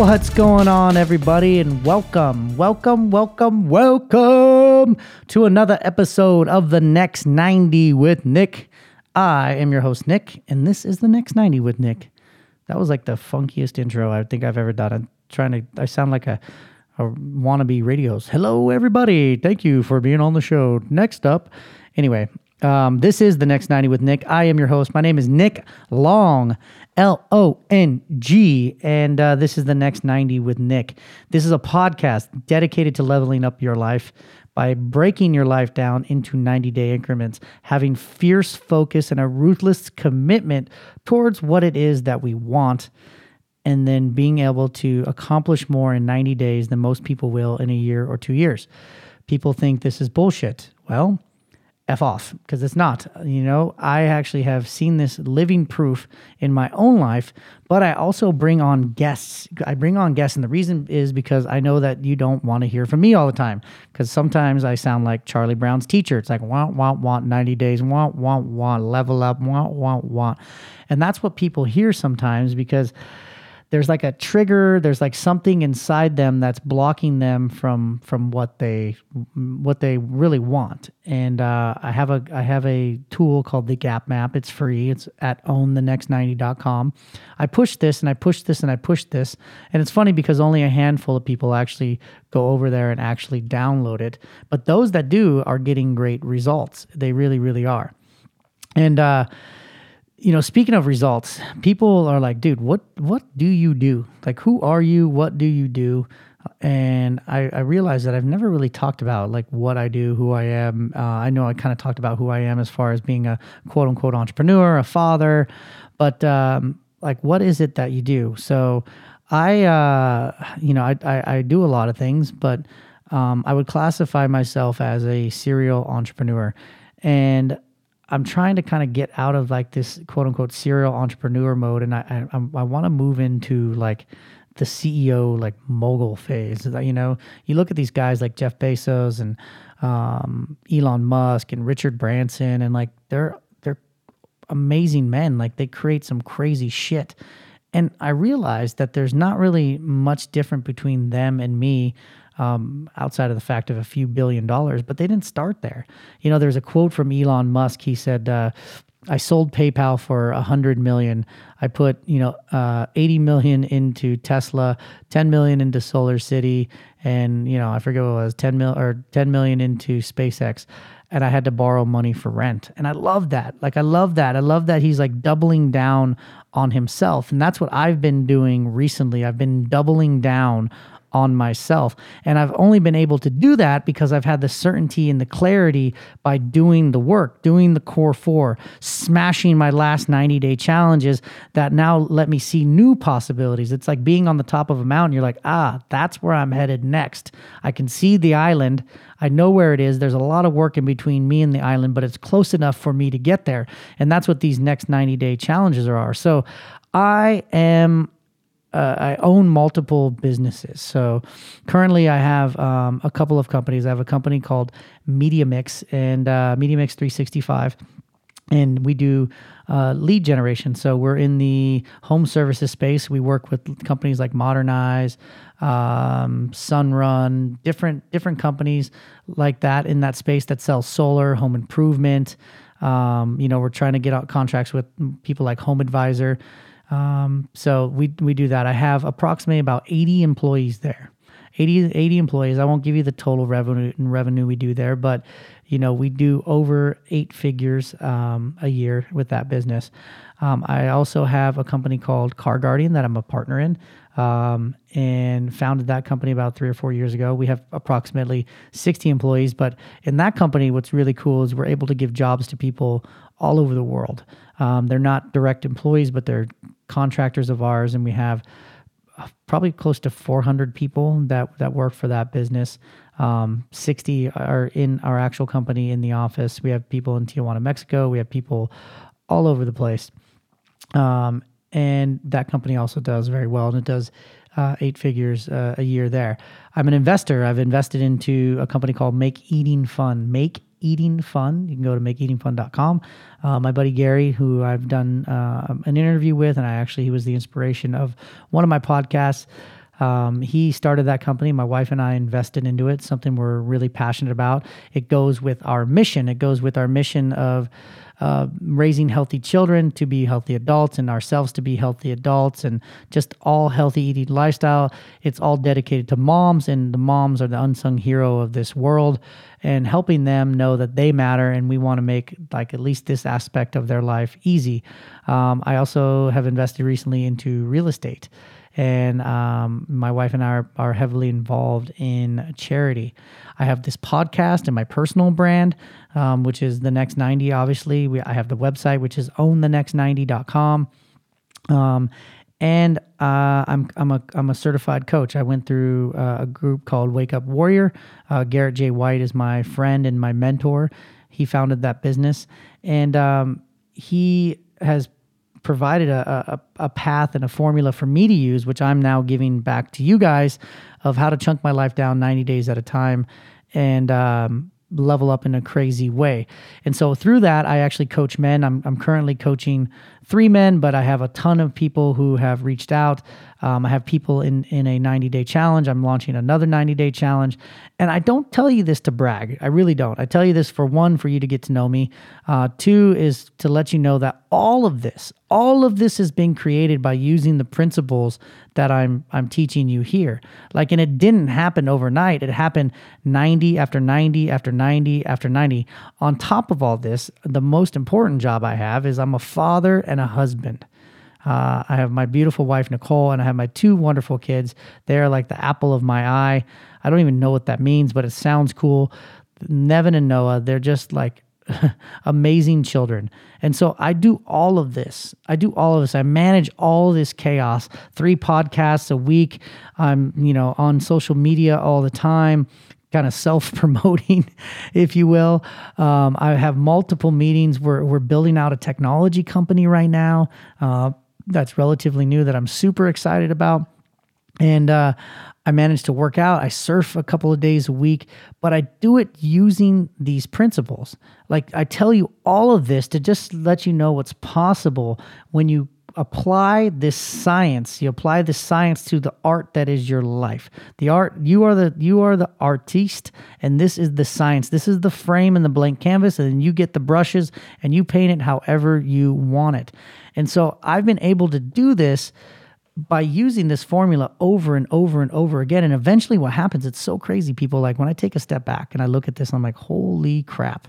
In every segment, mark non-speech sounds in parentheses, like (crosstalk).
What's going on, everybody? And welcome, welcome, welcome, welcome to another episode of The Next 90 with Nick. I am your host, Nick, and this is The Next 90 with Nick. That was like the funkiest intro I think I've ever done. I'm trying to, I sound like a, a wannabe radios. Hello, everybody. Thank you for being on the show. Next up, anyway, um, this is The Next 90 with Nick. I am your host. My name is Nick Long. L O N G. And uh, this is the next 90 with Nick. This is a podcast dedicated to leveling up your life by breaking your life down into 90 day increments, having fierce focus and a ruthless commitment towards what it is that we want, and then being able to accomplish more in 90 days than most people will in a year or two years. People think this is bullshit. Well, F off because it's not. You know, I actually have seen this living proof in my own life, but I also bring on guests. I bring on guests, and the reason is because I know that you don't want to hear from me all the time because sometimes I sound like Charlie Brown's teacher. It's like, want, want, want, 90 days, want, want, want, level up, want, want, want. And that's what people hear sometimes because there's like a trigger there's like something inside them that's blocking them from from what they what they really want. And uh, i have a i have a tool called the gap map. It's free. It's at ownthenext90.com i push this and i push this and i push this. And it's funny because only a handful of people actually go over there and actually download it. But those that do are getting great results. They really really are. And uh you know, speaking of results, people are like, dude, what what do you do? Like, who are you? What do you do? And I, I realized that I've never really talked about like what I do, who I am. Uh, I know I kind of talked about who I am as far as being a quote unquote entrepreneur, a father, but um, like, what is it that you do? So, I, uh, you know, I, I, I do a lot of things, but um, I would classify myself as a serial entrepreneur, and I'm trying to kind of get out of like this quote unquote serial entrepreneur mode, and I I, I want to move into like the CEO like mogul phase. You know, you look at these guys like Jeff Bezos and um, Elon Musk and Richard Branson, and like they're they're amazing men. Like they create some crazy shit. And I realized that there's not really much different between them and me um, outside of the fact of a few billion dollars, but they didn't start there. You know, there's a quote from Elon Musk. He said, uh, I sold PayPal for a hundred million. I put, you know, uh, 80 million into Tesla, 10 million into Solar City, and, you know, I forget what it was, 10 mil or 10 million into SpaceX. And I had to borrow money for rent. And I love that. Like, I love that. I love that he's like doubling down on himself. And that's what I've been doing recently. I've been doubling down on myself. And I've only been able to do that because I've had the certainty and the clarity by doing the work, doing the core four, smashing my last 90 day challenges that now let me see new possibilities. It's like being on the top of a mountain. You're like, ah, that's where I'm headed next. I can see the island. I know where it is. There's a lot of work in between me and the island, but it's close enough for me to get there. And that's what these next 90 day challenges are. So I am uh, I own multiple businesses. So currently, I have um, a couple of companies. I have a company called Media Mix and uh, Media Mix 365, and we do uh, lead generation. So we're in the home services space. We work with companies like Modernize, um, Sunrun, different different companies like that in that space that sell solar, home improvement. Um, you know, we're trying to get out contracts with people like Home Advisor. Um, so we we do that. I have approximately about 80 employees there. 80, 80 employees. I won't give you the total revenue revenue we do there, but you know we do over eight figures um, a year with that business. Um, I also have a company called Car Guardian that I'm a partner in, um, and founded that company about three or four years ago. We have approximately 60 employees, but in that company, what's really cool is we're able to give jobs to people all over the world. Um, they're not direct employees, but they're contractors of ours, and we have uh, probably close to 400 people that that work for that business. Um, 60 are in our actual company in the office. We have people in Tijuana, Mexico. We have people all over the place. Um, and that company also does very well, and it does uh, eight figures uh, a year there. I'm an investor. I've invested into a company called Make Eating Fun. Make Eating Fun. You can go to makeeatingfun.com. Uh, my buddy Gary, who I've done uh, an interview with, and I actually he was the inspiration of one of my podcasts. Um, he started that company. My wife and I invested into it, something we're really passionate about. It goes with our mission. It goes with our mission of uh, raising healthy children to be healthy adults and ourselves to be healthy adults and just all healthy eating lifestyle. It's all dedicated to moms, and the moms are the unsung hero of this world and helping them know that they matter and we want to make like at least this aspect of their life easy. Um, I also have invested recently into real estate and um, my wife and I are, are, heavily involved in charity. I have this podcast and my personal brand, um, which is the next 90. Obviously, we, I have the website, which is ownthenext90.com. Um, and uh, I'm I'm a I'm a certified coach. I went through uh, a group called Wake Up Warrior. Uh, Garrett J. White is my friend and my mentor. He founded that business, and um, he has provided a, a, a, path and a formula for me to use, which I'm now giving back to you guys of how to chunk my life down 90 days at a time. And um, level up in a crazy way. And so through that, I actually coach men. I'm, I'm currently coaching three men, but I have a ton of people who have reached out. Um, I have people in, in a 90 day challenge. I'm launching another 90 day challenge. And I don't tell you this to brag. I really don't. I tell you this for one, for you to get to know me. Uh, two is to let you know that all of this, all of this has been created by using the principles that I'm I'm teaching you here. Like, and it didn't happen overnight. It happened 90 after 90 after 90 after 90. On top of all this, the most important job I have is I'm a father and a husband. Uh, I have my beautiful wife, Nicole, and I have my two wonderful kids. They are like the apple of my eye. I don't even know what that means, but it sounds cool. Nevin and Noah, they're just like (laughs) amazing children. And so I do all of this. I do all of this. I manage all this chaos. Three podcasts a week. I'm, you know, on social media all the time kind of (laughs) self promoting, if you will. Um, I have multiple meetings. We're, we're building out a technology company right now uh, that's relatively new that I'm super excited about. And uh, I manage to work out. I surf a couple of days a week, but I do it using these principles. Like I tell you all of this to just let you know what's possible when you apply this science you apply this science to the art that is your life the art you are the you are the artiste and this is the science this is the frame and the blank canvas and then you get the brushes and you paint it however you want it and so i've been able to do this by using this formula over and over and over again and eventually what happens it's so crazy people like when i take a step back and i look at this i'm like holy crap.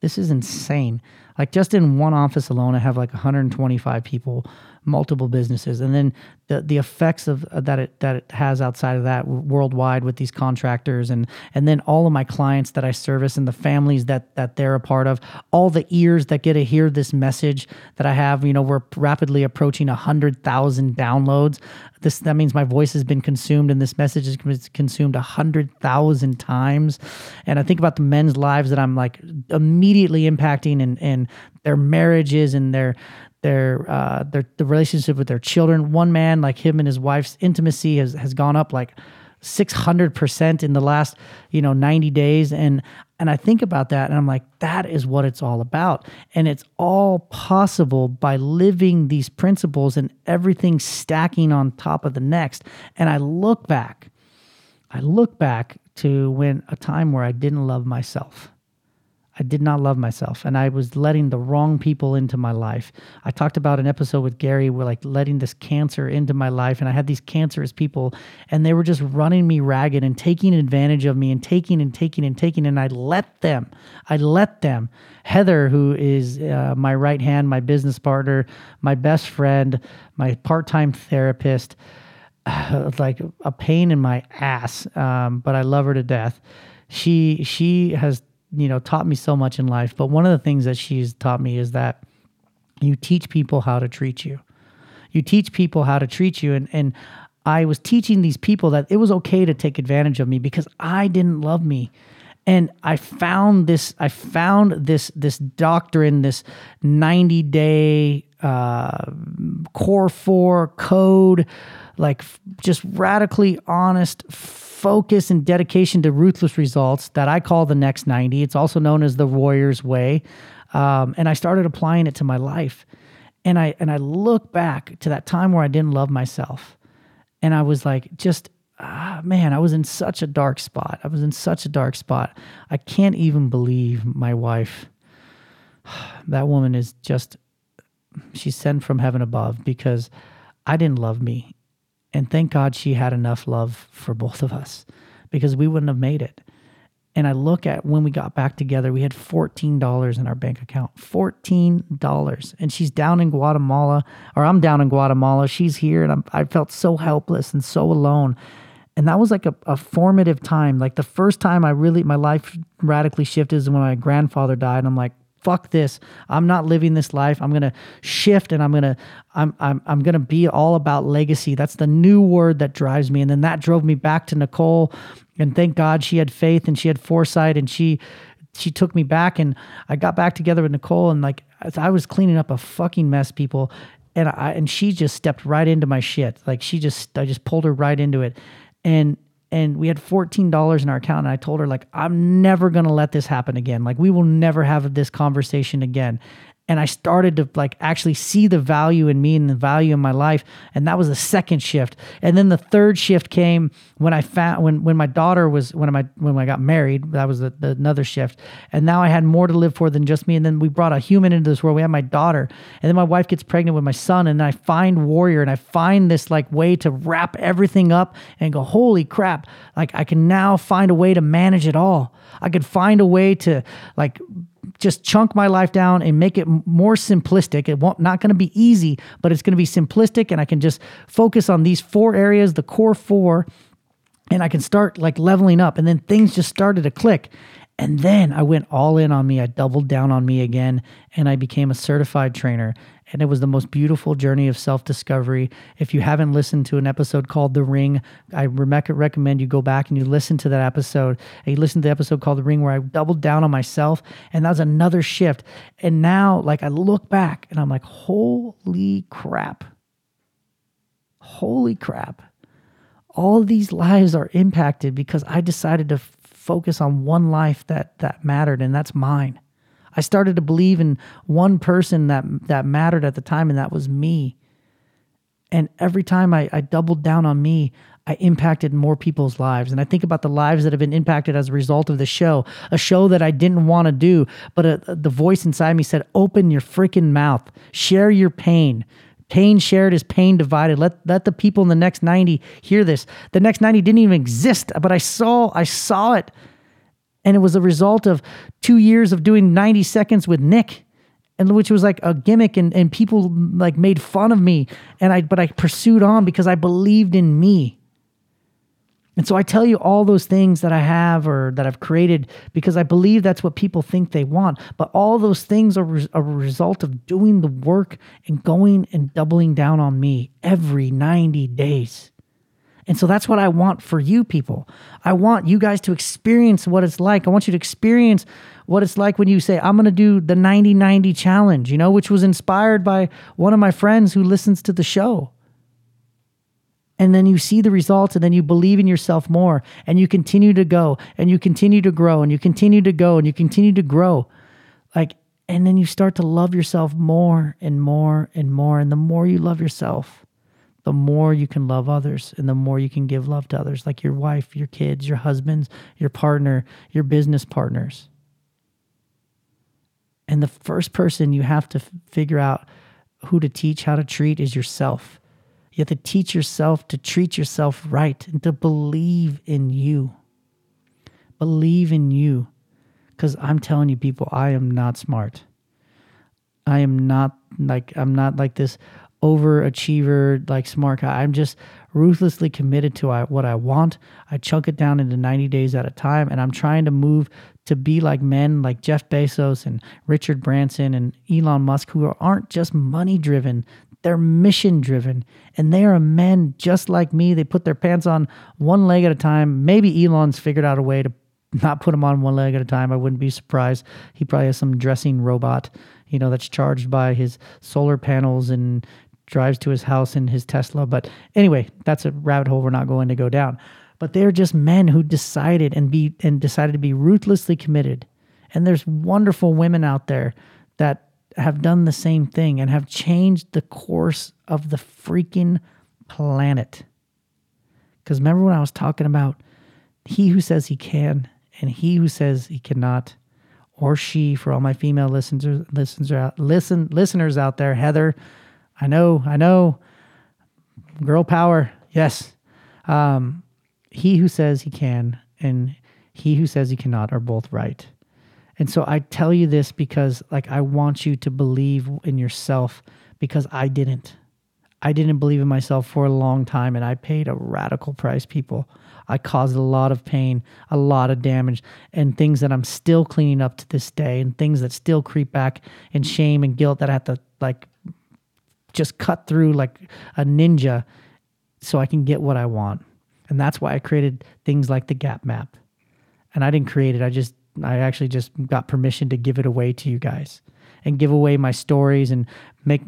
This is insane. Like just in one office alone, I have like 125 people, multiple businesses, and then the the effects of uh, that it that it has outside of that worldwide with these contractors and and then all of my clients that I service and the families that that they're a part of, all the ears that get to hear this message that I have. You know, we're rapidly approaching hundred thousand downloads. This that means my voice has been consumed and this message is consumed hundred thousand times. And I think about the men's lives that I'm like immediately impacting and and their marriages and their their uh their the relationship with their children. One man, like him and his wife's intimacy has has gone up like 600% in the last, you know, 90 days and and I think about that and I'm like that is what it's all about. And it's all possible by living these principles and everything stacking on top of the next. And I look back I look back to when a time where I didn't love myself. I did not love myself and I was letting the wrong people into my life. I talked about an episode with Gary where like letting this cancer into my life and I had these cancerous people and they were just running me ragged and taking advantage of me and taking and taking and taking and I let them. I let them. Heather who is uh, my right hand, my business partner, my best friend, my part-time therapist, (sighs) like a pain in my ass, um, but I love her to death. She she has you know, taught me so much in life. But one of the things that she's taught me is that you teach people how to treat you. You teach people how to treat you. And, and I was teaching these people that it was okay to take advantage of me because I didn't love me. And I found this, I found this, this doctrine, this 90 day uh, core four code, like just radically honest focus and dedication to ruthless results that I call the next 90. It's also known as the Warrior's Way. Um, and I started applying it to my life. And I and I look back to that time where I didn't love myself. And I was like, just, ah, man, I was in such a dark spot. I was in such a dark spot. I can't even believe my wife. (sighs) That woman is just, she's sent from heaven above because I didn't love me. And thank God she had enough love for both of us because we wouldn't have made it. And I look at when we got back together, we had $14 in our bank account. $14. And she's down in Guatemala, or I'm down in Guatemala. She's here, and I'm, I felt so helpless and so alone. And that was like a, a formative time. Like the first time I really, my life radically shifted is when my grandfather died. And I'm like, fuck this. I'm not living this life. I'm gonna shift and I'm gonna I'm I'm I'm gonna be all about legacy. That's the new word that drives me. And then that drove me back to Nicole. And thank God she had faith and she had foresight and she she took me back and I got back together with Nicole and like I was cleaning up a fucking mess, people. And I and she just stepped right into my shit. Like she just I just pulled her right into it. And and we had $14 in our account and i told her like i'm never going to let this happen again. Like we will never have this conversation again and I started to like actually see the value in me and the value in my life. And that was the second shift. And then the third shift came when I found when when my daughter was when I when I got married. That was the, the, another shift. And now I had more to live for than just me. And then we brought a human into this world. We had my daughter, and then my wife gets pregnant with my son. And I find warrior, and I find this like way to wrap everything up and go, holy crap! Like I can now find a way to manage it all. I could find a way to like just chunk my life down and make it more simplistic. It won't not going to be easy, but it's going to be simplistic and I can just focus on these four areas, the core four, and I can start like leveling up and then things just started to click. And then I went all in on me. I doubled down on me again and I became a certified trainer and it was the most beautiful journey of self discovery. If you haven't listened to an episode called The Ring, I recommend you go back and you listen to that episode. And you listen to the episode called The Ring, where I doubled down on myself, and that was another shift. And now, like, I look back and I'm like, holy crap. Holy crap. All these lives are impacted because I decided to focus on one life that that mattered, and that's mine. I started to believe in one person that that mattered at the time, and that was me. And every time I, I doubled down on me, I impacted more people's lives. And I think about the lives that have been impacted as a result of the show, a show that I didn't want to do, but a, a, the voice inside me said, Open your freaking mouth, share your pain. Pain shared is pain divided. Let let the people in the next 90 hear this. The next 90 didn't even exist, but I saw I saw it and it was a result of two years of doing 90 seconds with Nick and which was like a gimmick and, and people like made fun of me and I but I pursued on because I believed in me. And so I tell you all those things that I have or that I've created because I believe that's what people think they want. But all those things are a result of doing the work and going and doubling down on me every 90 days. And so that's what I want for you people. I want you guys to experience what it's like. I want you to experience what it's like when you say, I'm going to do the 90 90 challenge, you know, which was inspired by one of my friends who listens to the show. And then you see the results, and then you believe in yourself more, and you continue to go, and you continue to grow, and you continue to go, and you continue to grow. Like, and then you start to love yourself more and more and more. And the more you love yourself, the more you can love others and the more you can give love to others, like your wife, your kids, your husbands, your partner, your business partners. And the first person you have to f- figure out who to teach how to treat is yourself. You have to teach yourself to treat yourself right and to believe in you. Believe in you. Because I'm telling you, people, I am not smart. I am not like, I'm not like this overachiever like smart guy. I'm just ruthlessly committed to what I want. I chunk it down into 90 days at a time, and I'm trying to move to be like men like Jeff Bezos and Richard Branson and Elon Musk, who aren't just money driven. They're mission driven and they are men just like me. They put their pants on one leg at a time. Maybe Elon's figured out a way to not put them on one leg at a time. I wouldn't be surprised. He probably has some dressing robot, you know, that's charged by his solar panels and drives to his house in his Tesla. But anyway, that's a rabbit hole we're not going to go down. But they're just men who decided and be and decided to be ruthlessly committed. And there's wonderful women out there that have done the same thing and have changed the course of the freaking planet. Because remember when I was talking about he who says he can and he who says he cannot, or she for all my female listeners listeners out listen listeners out there, Heather. I know, I know. Girl power, yes. Um, he who says he can and he who says he cannot are both right. And so I tell you this because like I want you to believe in yourself because I didn't. I didn't believe in myself for a long time and I paid a radical price, people. I caused a lot of pain, a lot of damage, and things that I'm still cleaning up to this day, and things that still creep back in shame and guilt that I have to like just cut through like a ninja so I can get what I want. And that's why I created things like the gap map. And I didn't create it, I just, I actually just got permission to give it away to you guys and give away my stories and make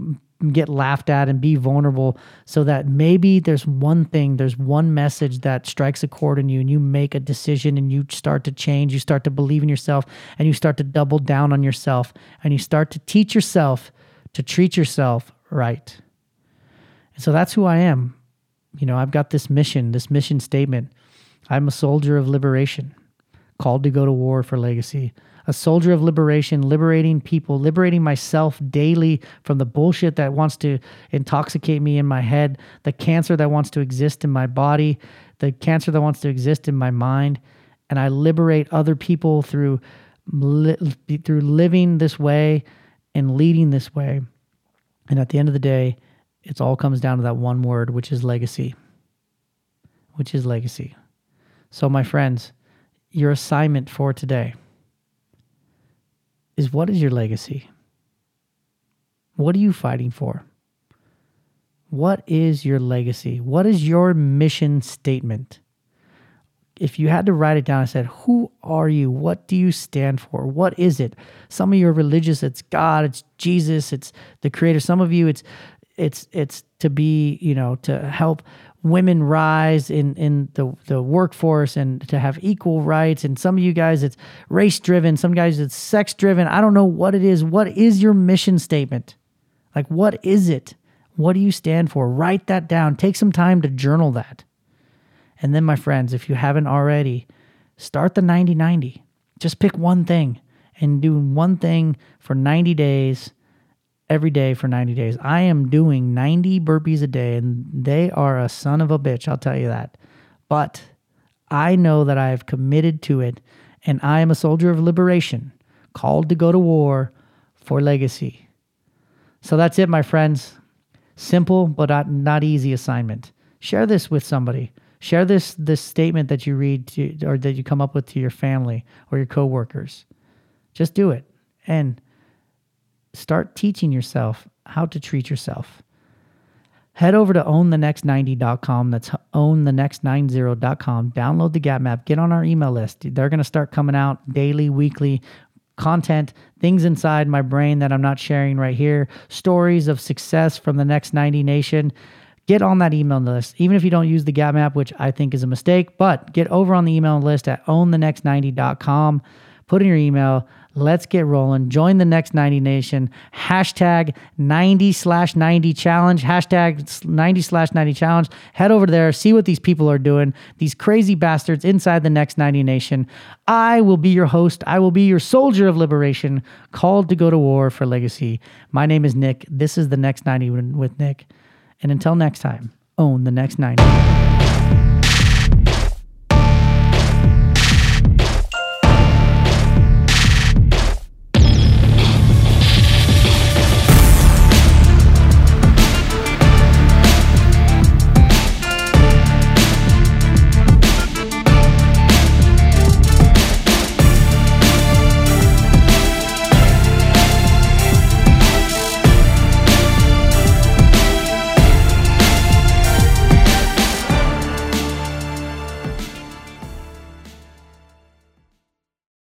get laughed at and be vulnerable so that maybe there's one thing there's one message that strikes a chord in you and you make a decision and you start to change you start to believe in yourself and you start to double down on yourself and you start to teach yourself to treat yourself right. And so that's who i am. You know i've got this mission this mission statement. I'm a soldier of liberation called to go to war for legacy. A soldier of liberation, liberating people, liberating myself daily from the bullshit that wants to intoxicate me in my head, the cancer that wants to exist in my body, the cancer that wants to exist in my mind, and I liberate other people through li- through living this way and leading this way. And at the end of the day, it all comes down to that one word, which is legacy. Which is legacy. So, my friends, your assignment for today is what is your legacy? What are you fighting for? What is your legacy? What is your mission statement? If you had to write it down, I said, Who are you? What do you stand for? What is it? Some of you are religious, it's God, it's Jesus, it's the creator. Some of you it's it's it's to be, you know, to help women rise in in the the workforce and to have equal rights. And some of you guys it's race driven some guys it's sex driven i don't know what it is. What is your mission statement? Like what is it? What do you stand for? Write that down. Take some time to journal that and then my friends if you haven't already start the 90 90 just pick one thing and do one thing for 90 days every day for 90 days. I am doing 90 burpees a day, and they are a son of a bitch, I'll tell you that. But I know that I have committed to it, and I am a soldier of liberation, called to go to war for legacy. So that's it, my friends. Simple but not, not easy assignment. Share this with somebody. Share this this statement that you read to, or that you come up with to your family or your coworkers. Just do it. And start teaching yourself how to treat yourself. Head over to ownthenext90.com. That's ownthenext90.com. Download the Gap Map. Get on our email list. They're going to start coming out daily, weekly content, things inside my brain that I'm not sharing right here, stories of success from the Next 90 Nation. Get on that email list, even if you don't use the Gap Map, which I think is a mistake, but get over on the email list at ownthenext90.com. Put in your email Let's get rolling. Join the next 90 Nation. Hashtag 90 slash 90 challenge. Hashtag 90 slash 90 challenge. Head over there, see what these people are doing. These crazy bastards inside the next 90 Nation. I will be your host. I will be your soldier of liberation, called to go to war for legacy. My name is Nick. This is the next 90 with Nick. And until next time, own the next 90.